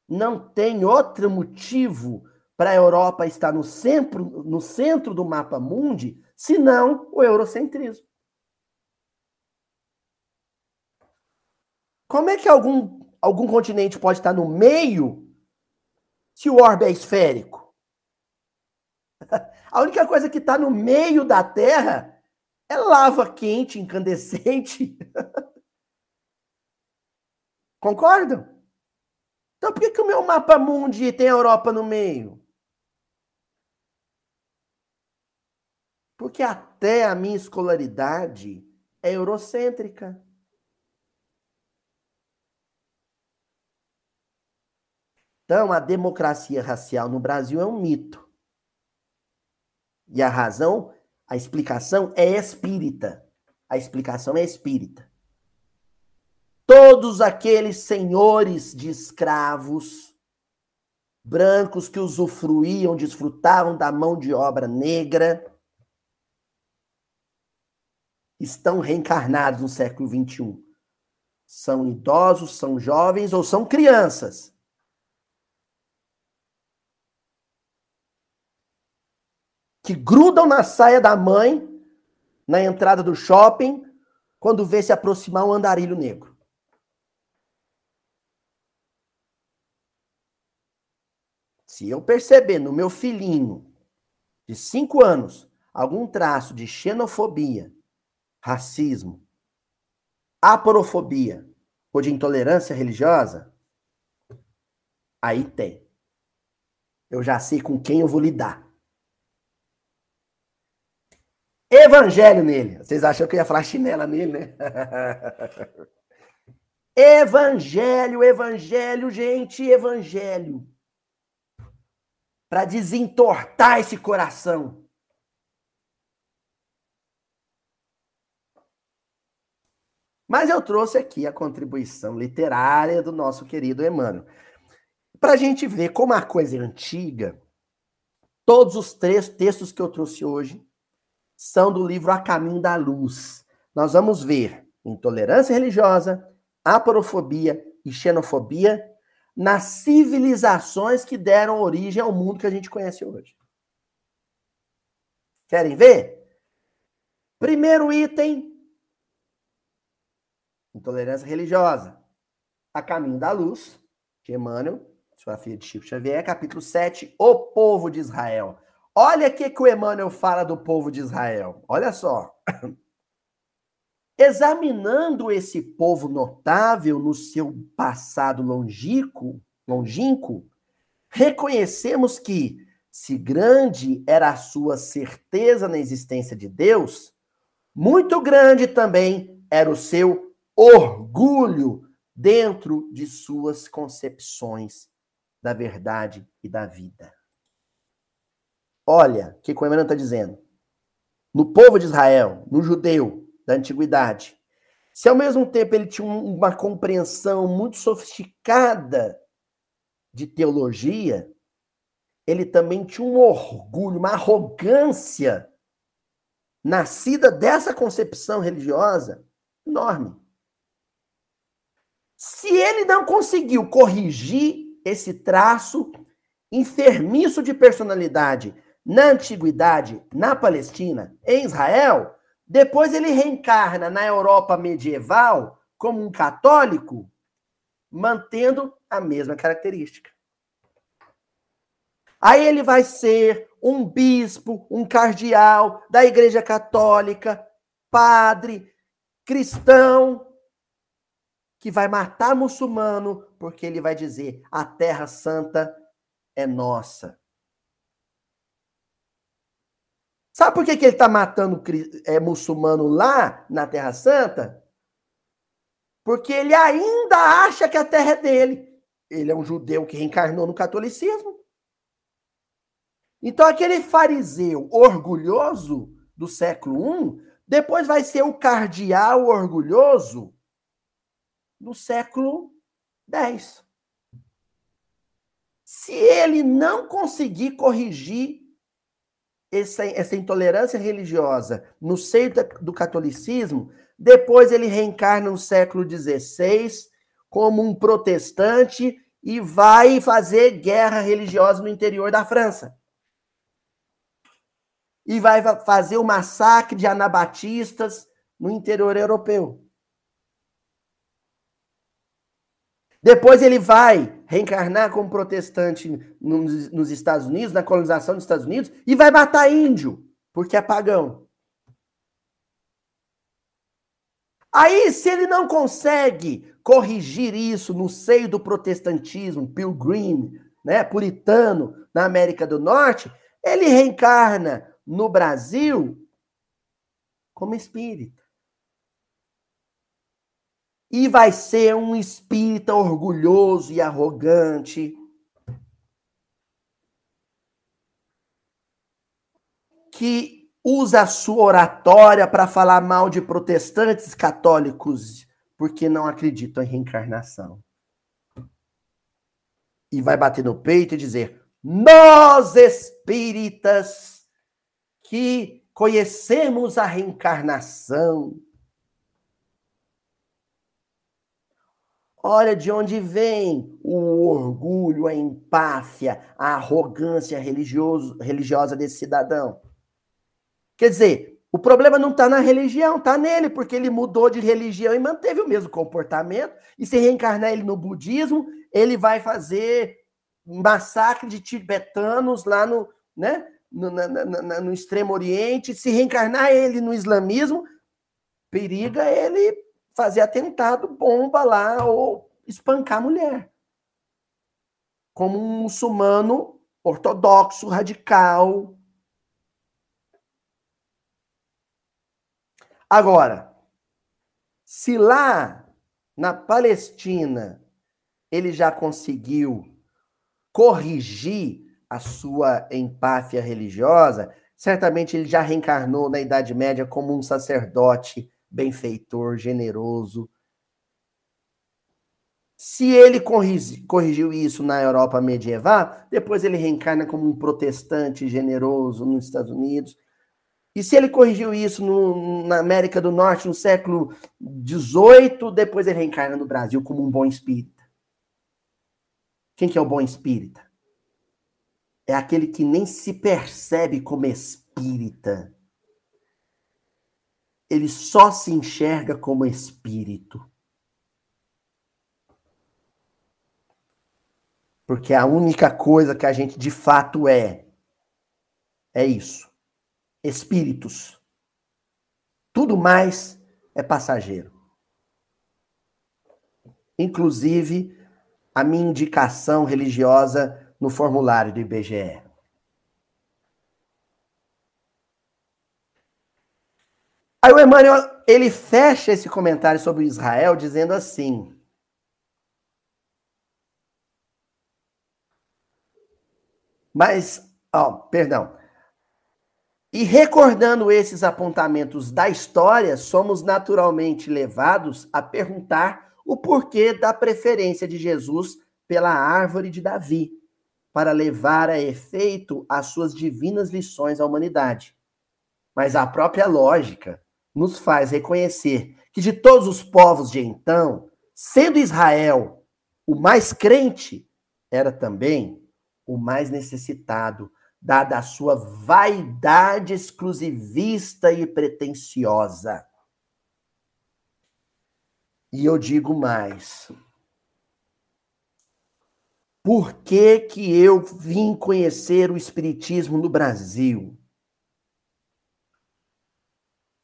não tem outro motivo para a Europa estar no centro, no centro do mapa mundi, senão o eurocentrismo. Como é que algum, algum continente pode estar no meio se o orbe é esférico? A única coisa que está no meio da Terra é lava quente, incandescente. Concordam? Então por que, que o meu mapa mundi tem a Europa no meio? Porque até a minha escolaridade é eurocêntrica. Então, a democracia racial no Brasil é um mito. E a razão, a explicação é espírita. A explicação é espírita. Todos aqueles senhores de escravos brancos que usufruíam, desfrutavam da mão de obra negra, estão reencarnados no século XXI. São idosos, são jovens ou são crianças. que grudam na saia da mãe na entrada do shopping quando vê se aproximar um andarilho negro. Se eu perceber no meu filhinho de cinco anos algum traço de xenofobia, racismo, aporofobia ou de intolerância religiosa, aí tem. Eu já sei com quem eu vou lidar. Evangelho nele. Vocês acham que eu ia falar chinela nele, né? evangelho, evangelho, gente, evangelho. Para desentortar esse coração. Mas eu trouxe aqui a contribuição literária do nosso querido Emmanuel. Para a gente ver como a coisa é antiga, todos os três textos que eu trouxe hoje são do livro A Caminho da Luz. Nós vamos ver intolerância religiosa, aporofobia e xenofobia nas civilizações que deram origem ao mundo que a gente conhece hoje. Querem ver? Primeiro item: intolerância religiosa. A Caminho da Luz, de Emmanuel, sua filha de Chico Xavier, capítulo 7, O Povo de Israel. Olha o que, que o Emmanuel fala do povo de Israel. Olha só. Examinando esse povo notável no seu passado longínquo, longínquo, reconhecemos que, se grande era a sua certeza na existência de Deus, muito grande também era o seu orgulho dentro de suas concepções da verdade e da vida. Olha o que o Emmanuel está dizendo. No povo de Israel, no judeu da antiguidade, se ao mesmo tempo ele tinha uma compreensão muito sofisticada de teologia, ele também tinha um orgulho, uma arrogância nascida dessa concepção religiosa enorme. Se ele não conseguiu corrigir esse traço enfermiço de personalidade na antiguidade, na Palestina, em Israel, depois ele reencarna na Europa medieval como um católico, mantendo a mesma característica. Aí ele vai ser um bispo, um cardeal da Igreja Católica, padre, cristão, que vai matar muçulmano, porque ele vai dizer a Terra Santa é nossa. Sabe por que, que ele está matando é, muçulmano lá na Terra Santa? Porque ele ainda acha que a terra é dele. Ele é um judeu que reencarnou no catolicismo. Então, aquele fariseu orgulhoso do século I, depois vai ser o cardeal orgulhoso do século X. Se ele não conseguir corrigir essa, essa intolerância religiosa no seio do catolicismo, depois ele reencarna no século XVI como um protestante e vai fazer guerra religiosa no interior da França. E vai fazer o massacre de anabatistas no interior europeu. Depois ele vai reencarnar como protestante nos, nos Estados Unidos, na colonização dos Estados Unidos, e vai matar índio, porque é pagão. Aí, se ele não consegue corrigir isso no seio do protestantismo, pilgrim, né, puritano, na América do Norte, ele reencarna no Brasil como espírita. E vai ser um espírita orgulhoso e arrogante. Que usa a sua oratória para falar mal de protestantes católicos porque não acreditam em reencarnação. E vai bater no peito e dizer: Nós espíritas que conhecemos a reencarnação, Olha de onde vem o orgulho, a empáfia, a arrogância religioso, religiosa desse cidadão. Quer dizer, o problema não está na religião, está nele, porque ele mudou de religião e manteve o mesmo comportamento. E se reencarnar ele no budismo, ele vai fazer massacre de tibetanos lá no, né, no, na, na, no extremo oriente. Se reencarnar ele no islamismo, periga ele fazer atentado, bomba lá ou espancar a mulher. Como um muçulmano ortodoxo, radical. Agora, se lá na Palestina ele já conseguiu corrigir a sua empáfia religiosa, certamente ele já reencarnou na Idade Média como um sacerdote benfeitor, generoso. Se ele corrigiu isso na Europa medieval, depois ele reencarna como um protestante generoso nos Estados Unidos. E se ele corrigiu isso no, na América do Norte no século XVIII, depois ele reencarna no Brasil como um bom espírita. Quem que é o bom espírita? É aquele que nem se percebe como espírita ele só se enxerga como espírito. Porque a única coisa que a gente de fato é, é isso: espíritos. Tudo mais é passageiro. Inclusive a minha indicação religiosa no formulário do IBGE. Aí o Emmanuel, ele fecha esse comentário sobre Israel dizendo assim: Mas, ó, perdão. E recordando esses apontamentos da história, somos naturalmente levados a perguntar o porquê da preferência de Jesus pela árvore de Davi, para levar a efeito as suas divinas lições à humanidade. Mas a própria lógica nos faz reconhecer que de todos os povos de então, sendo Israel o mais crente, era também o mais necessitado, dada a sua vaidade exclusivista e pretensiosa. E eu digo mais. Por que, que eu vim conhecer o Espiritismo no Brasil?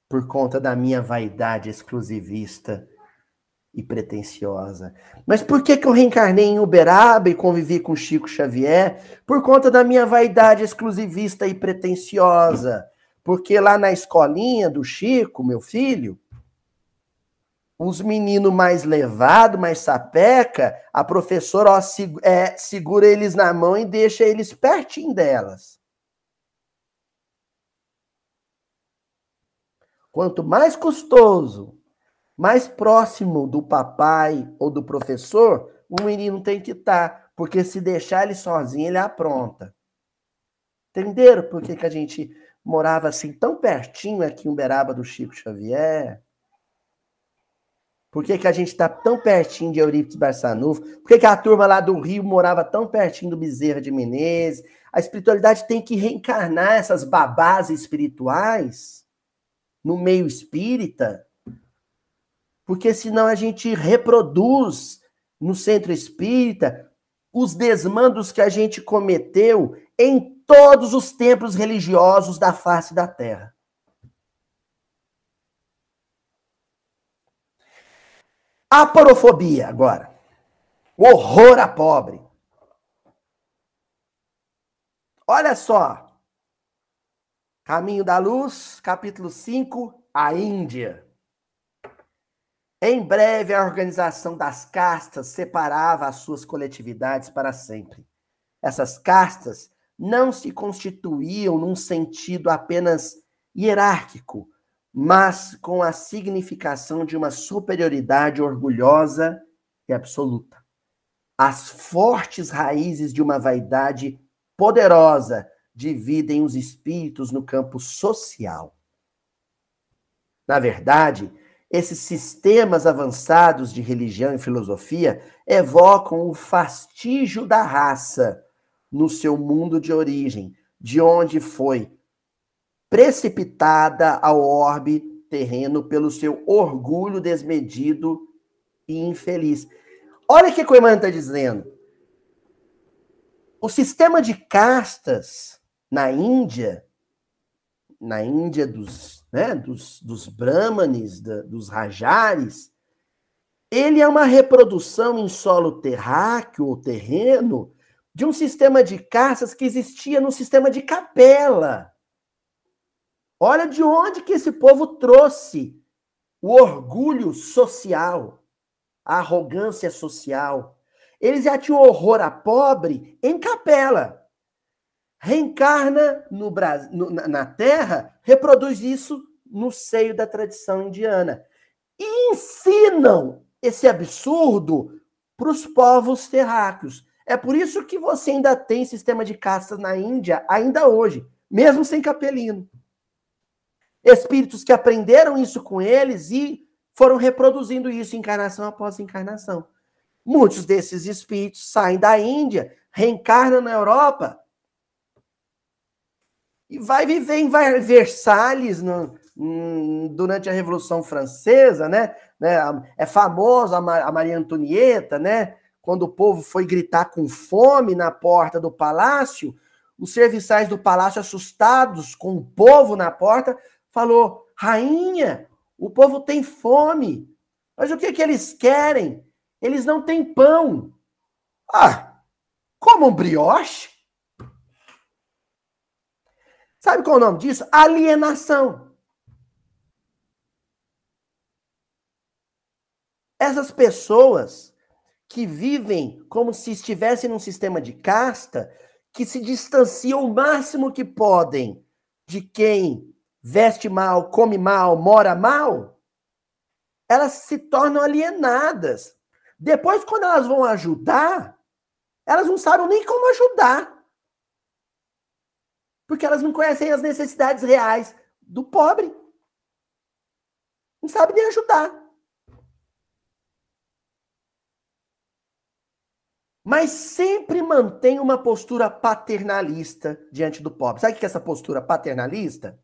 Por conta da minha vaidade exclusivista e pretensiosa. Mas por que, que eu reencarnei em Uberaba e convivi com Chico Xavier? Por conta da minha vaidade exclusivista e pretensiosa. Porque lá na escolinha do Chico, meu filho, os meninos mais levados, mais sapeca, a professora ó, é, segura eles na mão e deixa eles pertinho delas. Quanto mais custoso mais próximo do papai ou do professor, o menino tem que estar, tá, porque se deixar ele sozinho, ele apronta. Entenderam por que, que a gente morava assim tão pertinho aqui em Uberaba do Chico Xavier? Por que, que a gente está tão pertinho de Eurípides Barçanufo? Por que, que a turma lá do Rio morava tão pertinho do Bezerra de Menezes? A espiritualidade tem que reencarnar essas babás espirituais no meio espírita porque senão a gente reproduz no centro espírita os desmandos que a gente cometeu em todos os templos religiosos da face da terra. A porofobia, agora. O horror a pobre. Olha só. Caminho da Luz, capítulo 5, a Índia. Em breve, a organização das castas separava as suas coletividades para sempre. Essas castas não se constituíam num sentido apenas hierárquico, mas com a significação de uma superioridade orgulhosa e absoluta. As fortes raízes de uma vaidade poderosa dividem os espíritos no campo social. Na verdade, esses sistemas avançados de religião e filosofia evocam o fastígio da raça no seu mundo de origem, de onde foi precipitada ao orbe terreno pelo seu orgulho desmedido e infeliz. Olha o que Emmanuel está dizendo. O sistema de castas na Índia, na Índia dos né, dos, dos brahmanes, da, dos rajares, ele é uma reprodução em solo terráqueo ou terreno de um sistema de caças que existia no sistema de capela. Olha de onde que esse povo trouxe o orgulho social, a arrogância social. Eles já tinham horror a pobre em capela reencarna no Brasil, no, na Terra, reproduz isso no seio da tradição indiana. E ensinam esse absurdo para os povos terráqueos. É por isso que você ainda tem sistema de castas na Índia, ainda hoje, mesmo sem capelino. Espíritos que aprenderam isso com eles e foram reproduzindo isso encarnação após encarnação. Muitos desses espíritos saem da Índia, reencarnam na Europa e vai viver em Versalhes no, durante a Revolução Francesa, né? né? É famosa a Maria Antonieta, né? Quando o povo foi gritar com fome na porta do palácio, os serviçais do palácio, assustados com o povo na porta, falou: Rainha, o povo tem fome. Mas o que, que eles querem? Eles não têm pão. Ah, como um brioche? Sabe qual é o nome disso? Alienação. Essas pessoas que vivem como se estivessem num sistema de casta, que se distanciam o máximo que podem de quem veste mal, come mal, mora mal, elas se tornam alienadas. Depois, quando elas vão ajudar, elas não sabem nem como ajudar. Porque elas não conhecem as necessidades reais do pobre. Não sabem nem ajudar. Mas sempre mantém uma postura paternalista diante do pobre. Sabe o que é essa postura paternalista?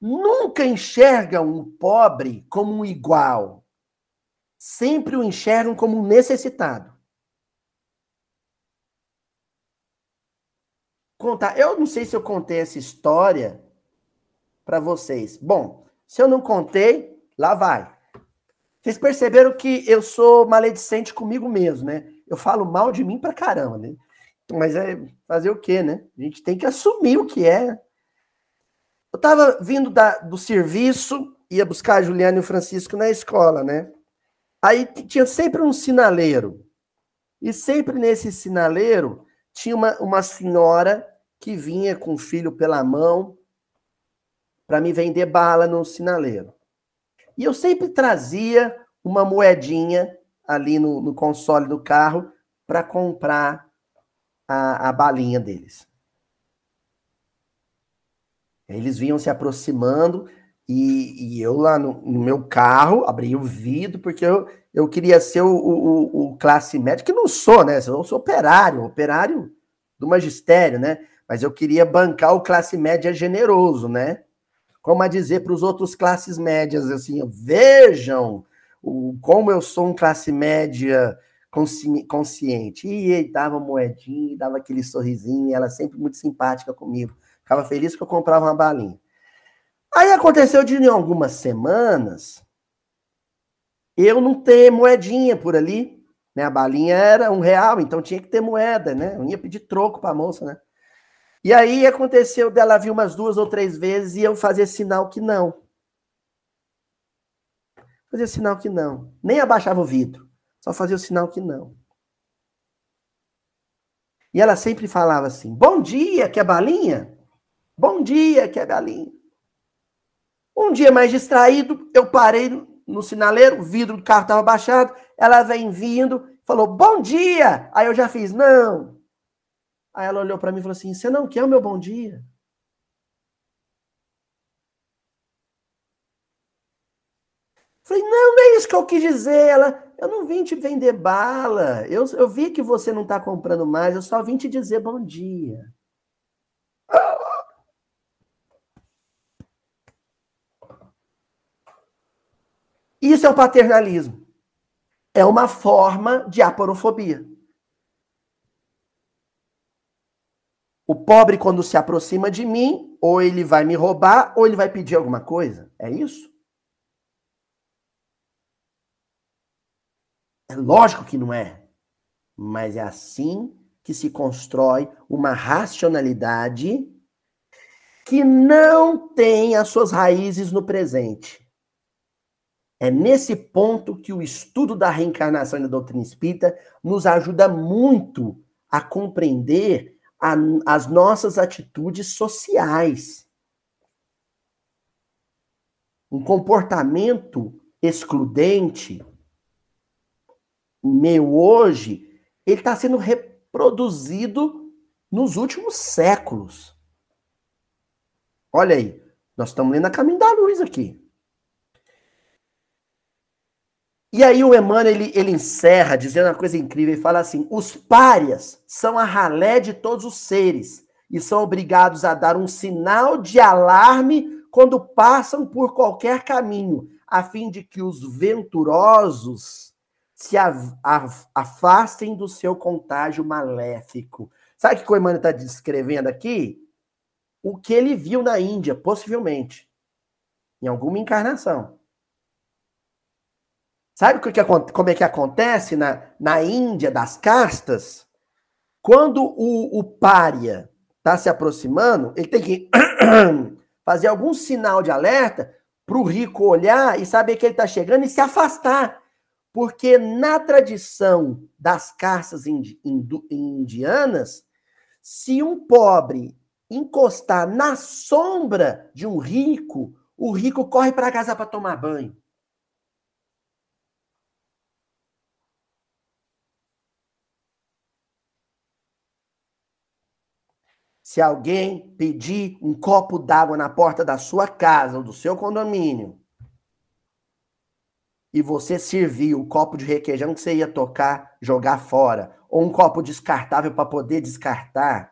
Nunca enxergam o pobre como um igual. Sempre o enxergam como um necessitado. Contar. Eu não sei se eu contei essa história para vocês. Bom, se eu não contei, lá vai. Vocês perceberam que eu sou maledicente comigo mesmo, né? Eu falo mal de mim pra caramba, né? Mas é fazer o quê, né? A gente tem que assumir o que é. Eu tava vindo da, do serviço, ia buscar a Juliana e o Francisco na escola, né? Aí tinha sempre um sinaleiro. E sempre nesse sinaleiro tinha uma, uma senhora que vinha com o filho pela mão para me vender bala no sinaleiro. E eu sempre trazia uma moedinha ali no, no console do carro para comprar a, a balinha deles. Eles vinham se aproximando e, e eu lá no, no, meu carro abri o vidro porque eu, eu queria ser o, o, o classe média, que não sou, né? Eu sou operário, operário do magistério, né? Mas eu queria bancar o classe média generoso, né? Como a dizer para os outros classes médias, assim, vejam o, como eu sou um classe média consci, consciente. E ele dava moedinha, dava aquele sorrisinho, ela sempre muito simpática comigo. Ficava feliz que eu comprava uma balinha. Aí aconteceu de em algumas semanas eu não ter moedinha por ali, né? A balinha era um real, então tinha que ter moeda, né? Eu ia pedir troco para a moça, né? E aí aconteceu dela vir umas duas ou três vezes e eu fazer sinal que não. Fazia sinal que não. Nem abaixava o vidro. Só fazia o sinal que não. E ela sempre falava assim: Bom dia, que é balinha? Bom dia, que é galinha. Um dia mais distraído, eu parei no sinaleiro, o vidro do carro estava baixado, ela vem vindo, falou: Bom dia! Aí eu já fiz: Não, Aí ela olhou para mim e falou assim: Você não quer o meu bom dia? Falei, não, não é isso que eu quis dizer. Ela, eu não vim te vender bala. Eu, eu vi que você não está comprando mais, eu só vim te dizer bom dia. Isso é o paternalismo. É uma forma de aporofobia. O pobre, quando se aproxima de mim, ou ele vai me roubar, ou ele vai pedir alguma coisa. É isso? É lógico que não é. Mas é assim que se constrói uma racionalidade que não tem as suas raízes no presente. É nesse ponto que o estudo da reencarnação e da doutrina espírita nos ajuda muito a compreender a, as nossas atitudes sociais. Um comportamento excludente, meu hoje, ele está sendo reproduzido nos últimos séculos. Olha aí, nós estamos lendo a Caminho da Luz aqui. E aí o Emmanuel, ele, ele encerra dizendo uma coisa incrível, ele fala assim, os párias são a ralé de todos os seres e são obrigados a dar um sinal de alarme quando passam por qualquer caminho, a fim de que os venturosos se afastem do seu contágio maléfico. Sabe o que o Emmanuel está descrevendo aqui? O que ele viu na Índia, possivelmente, em alguma encarnação. Sabe o que, como é que acontece na, na Índia das castas? Quando o, o pária está se aproximando, ele tem que fazer algum sinal de alerta para o rico olhar e saber que ele está chegando e se afastar. Porque na tradição das castas indi, indianas, se um pobre encostar na sombra de um rico, o rico corre para casa para tomar banho. Se alguém pedir um copo d'água na porta da sua casa ou do seu condomínio, e você servir o copo de requeijão que você ia tocar, jogar fora, ou um copo descartável para poder descartar,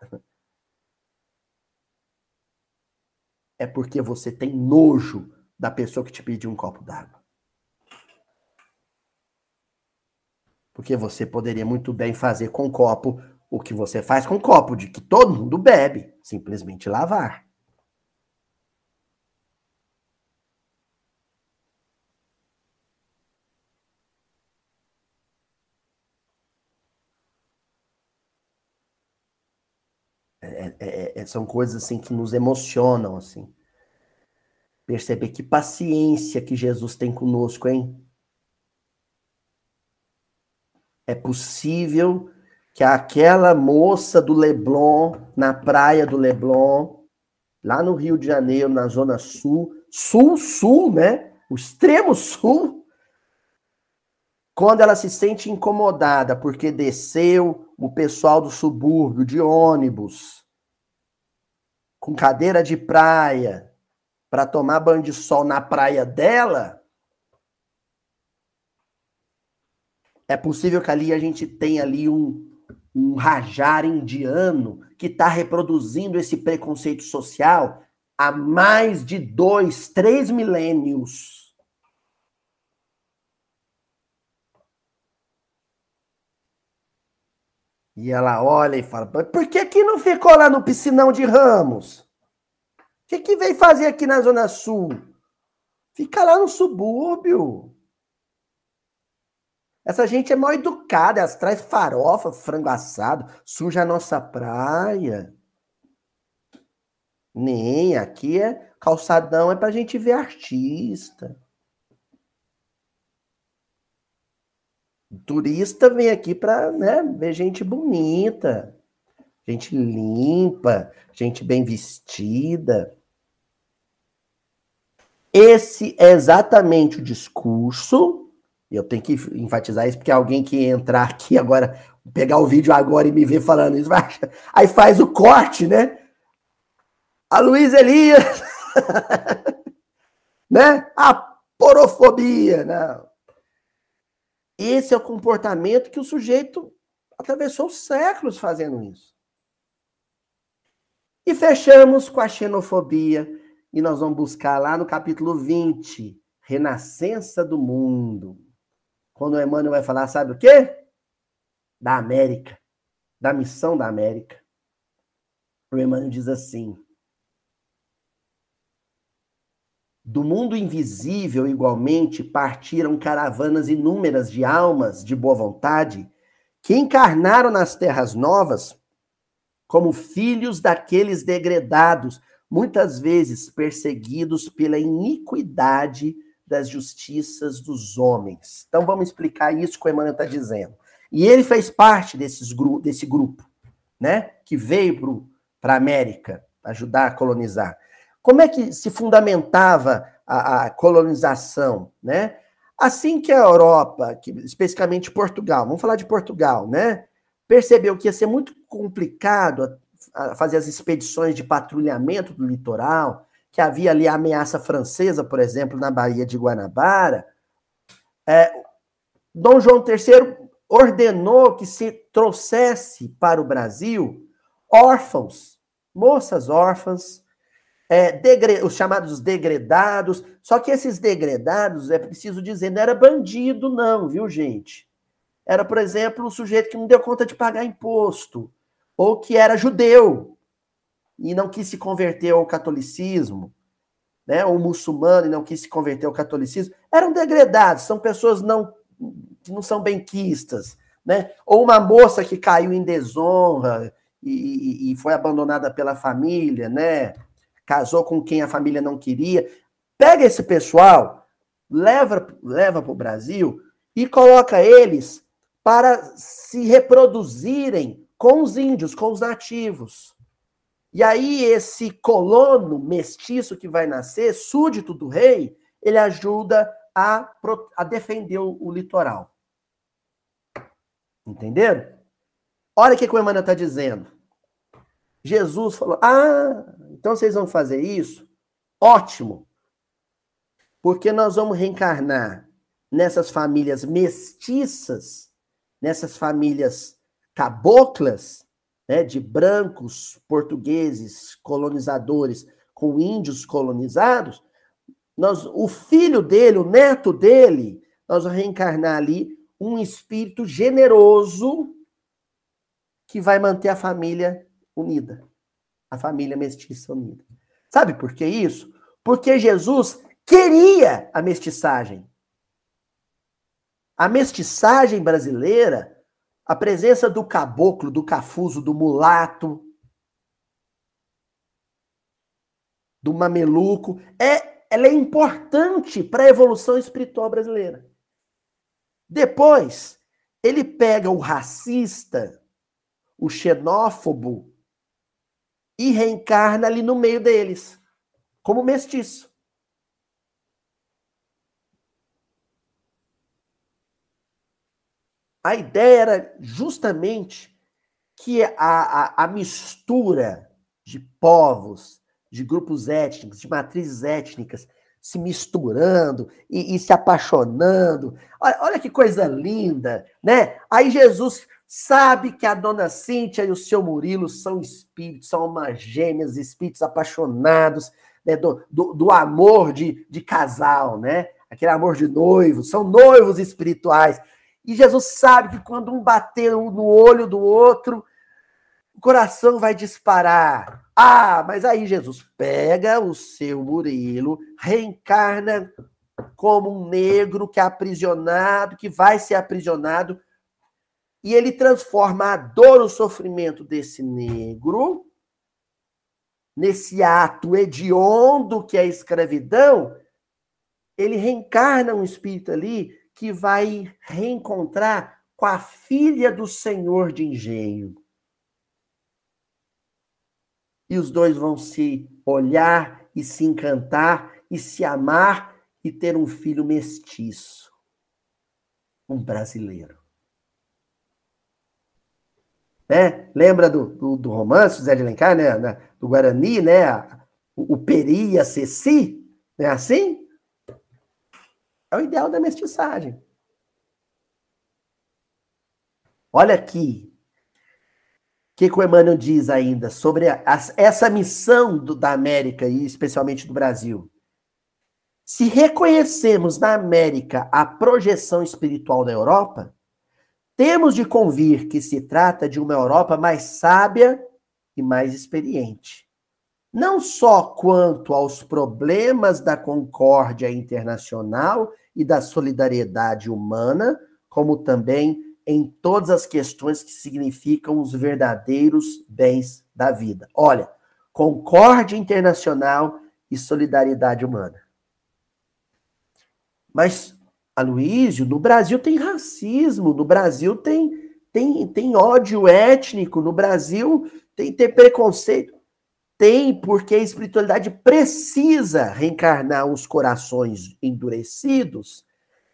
é porque você tem nojo da pessoa que te pediu um copo d'água. Porque você poderia muito bem fazer com o copo o que você faz com copo de que todo mundo bebe, simplesmente lavar. É é, é, é, é, são coisas assim que nos emocionam assim. Perceber que paciência que Jesus tem conosco, hein? É possível que aquela moça do Leblon, na praia do Leblon, lá no Rio de Janeiro, na Zona Sul, Sul-Sul, né? O extremo sul, quando ela se sente incomodada porque desceu o pessoal do subúrbio de ônibus, com cadeira de praia, para tomar banho de sol na praia dela, é possível que ali a gente tenha ali um, um rajar indiano que está reproduzindo esse preconceito social há mais de dois, três milênios. E ela olha e fala: por que, que não ficou lá no piscinão de Ramos? O que, que veio fazer aqui na Zona Sul? Fica lá no subúrbio. Essa gente é mal educada, elas traz farofa, frango assado, suja a nossa praia. Nem, aqui é calçadão, é pra gente ver artista. Turista vem aqui para né, ver gente bonita, gente limpa, gente bem vestida. Esse é exatamente o discurso eu tenho que enfatizar isso, porque alguém que entrar aqui agora, pegar o vídeo agora e me ver falando isso, vai, aí faz o corte, né? A Luiz Elias, né? A porofobia, não. Esse é o comportamento que o sujeito atravessou séculos fazendo isso. E fechamos com a xenofobia, e nós vamos buscar lá no capítulo 20, Renascença do Mundo. Quando o Emmanuel vai falar, sabe o quê? Da América, da missão da América. O Emmanuel diz assim: Do mundo invisível, igualmente, partiram caravanas inúmeras de almas de boa vontade que encarnaram nas terras novas como filhos daqueles degredados, muitas vezes perseguidos pela iniquidade das justiças dos homens. Então vamos explicar isso que o Emmanuel está dizendo. E ele fez parte desses, desse grupo, né? Que veio para a América ajudar a colonizar. Como é que se fundamentava a, a, colonização, né? Assim que a Europa, que, especificamente Portugal, vamos falar de Portugal, né? Percebeu que ia ser muito complicado a, a fazer as expedições de patrulhamento do litoral, que havia ali a ameaça francesa, por exemplo, na Baía de Guanabara, é, Dom João III ordenou que se trouxesse para o Brasil órfãos, moças órfãs, é, degre, os chamados degredados. Só que esses degredados, é preciso dizer, não era bandido, não, viu, gente? Era, por exemplo, um sujeito que não deu conta de pagar imposto, ou que era judeu, e não quis se converter ao catolicismo, né, ou muçulmano e não quis se converter ao catolicismo, eram degredados, são pessoas não, que não são benquistas, né? Ou uma moça que caiu em desonra e, e, foi abandonada pela família, né? Casou com quem a família não queria. Pega esse pessoal, leva, leva para o Brasil e coloca eles para se reproduzirem com os índios, com os nativos. E aí, esse colono mestiço que vai nascer, súdito do rei, ele ajuda a, a defender o, o litoral. Entenderam? Olha o que o Emmanuel está dizendo. Jesus falou: Ah, então vocês vão fazer isso? Ótimo. Porque nós vamos reencarnar nessas famílias mestiças, nessas famílias caboclas, né, de brancos portugueses colonizadores com índios colonizados, nós, o filho dele, o neto dele, nós vamos reencarnar ali um espírito generoso que vai manter a família unida, a família mestiça unida. Sabe por que isso? Porque Jesus queria a mestiçagem. A mestiçagem brasileira a presença do caboclo, do cafuso, do mulato, do mameluco, é, ela é importante para a evolução espiritual brasileira. Depois, ele pega o racista, o xenófobo, e reencarna ali no meio deles, como mestiço. A ideia era justamente que a, a, a mistura de povos, de grupos étnicos, de matrizes étnicas, se misturando e, e, se apaixonando. Olha, olha que coisa linda, né? Aí Jesus sabe que a dona Cíntia e o seu Murilo são espíritos, são almas gêmeas, espíritos apaixonados, né? do, do, do amor de, de casal, né? Aquele amor de noivo, são noivos espirituais. E Jesus sabe que quando um bater no olho do outro, o coração vai disparar. Ah, mas aí Jesus pega o seu Murilo, reencarna como um negro que é aprisionado, que vai ser aprisionado, e ele transforma a dor, o sofrimento desse negro, nesse ato hediondo que é a escravidão, ele reencarna um espírito ali que vai reencontrar com a filha do senhor de engenho e os dois vão se olhar e se encantar e se amar e ter um filho mestiço, um brasileiro. Né? Lembra do, do, do romance Zé de Alencar, né? do Guarani, né? O, o Peri e a Ceci, não é assim? É o ideal da mestiçagem. Olha aqui, que, que o Emmanuel diz ainda sobre a, a, essa missão do, da América e especialmente do Brasil? Se reconhecemos na América a projeção espiritual da Europa, temos de convir que se trata de uma Europa mais sábia e mais experiente. Não só quanto aos problemas da concórdia internacional e da solidariedade humana, como também em todas as questões que significam os verdadeiros bens da vida. Olha, concórdia internacional e solidariedade humana. Mas, Aloysio, no Brasil tem racismo, no Brasil tem, tem, tem ódio étnico, no Brasil tem, tem preconceito. Tem, porque a espiritualidade precisa reencarnar os corações endurecidos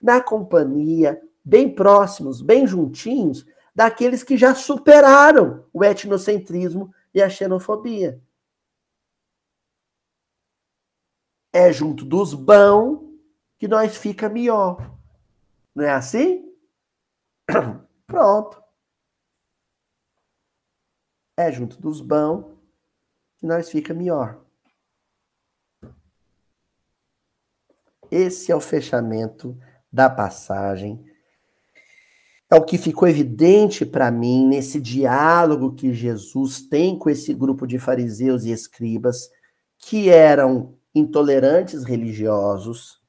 na companhia bem próximos, bem juntinhos, daqueles que já superaram o etnocentrismo e a xenofobia. É junto dos bons que nós fica melhor. Não é assim? Pronto. É junto dos bons que nós fica melhor. Esse é o fechamento da passagem é o que ficou evidente para mim nesse diálogo que Jesus tem com esse grupo de fariseus e escribas, que eram intolerantes religiosos,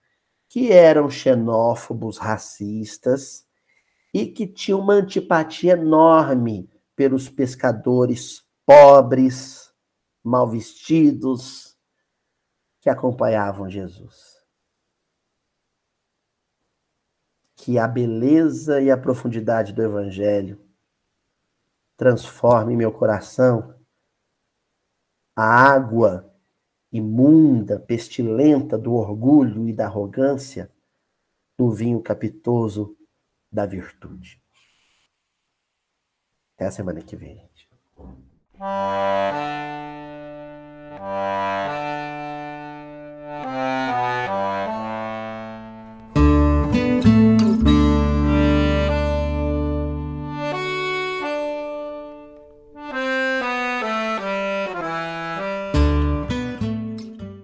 que eram xenófobos, racistas e que tinham uma antipatia enorme pelos pescadores pobres, mal vestidos, que acompanhavam Jesus. que a beleza e a profundidade do Evangelho transforme meu coração. A água imunda, pestilenta do orgulho e da arrogância no vinho capitoso da virtude. Até a semana que vem, gente.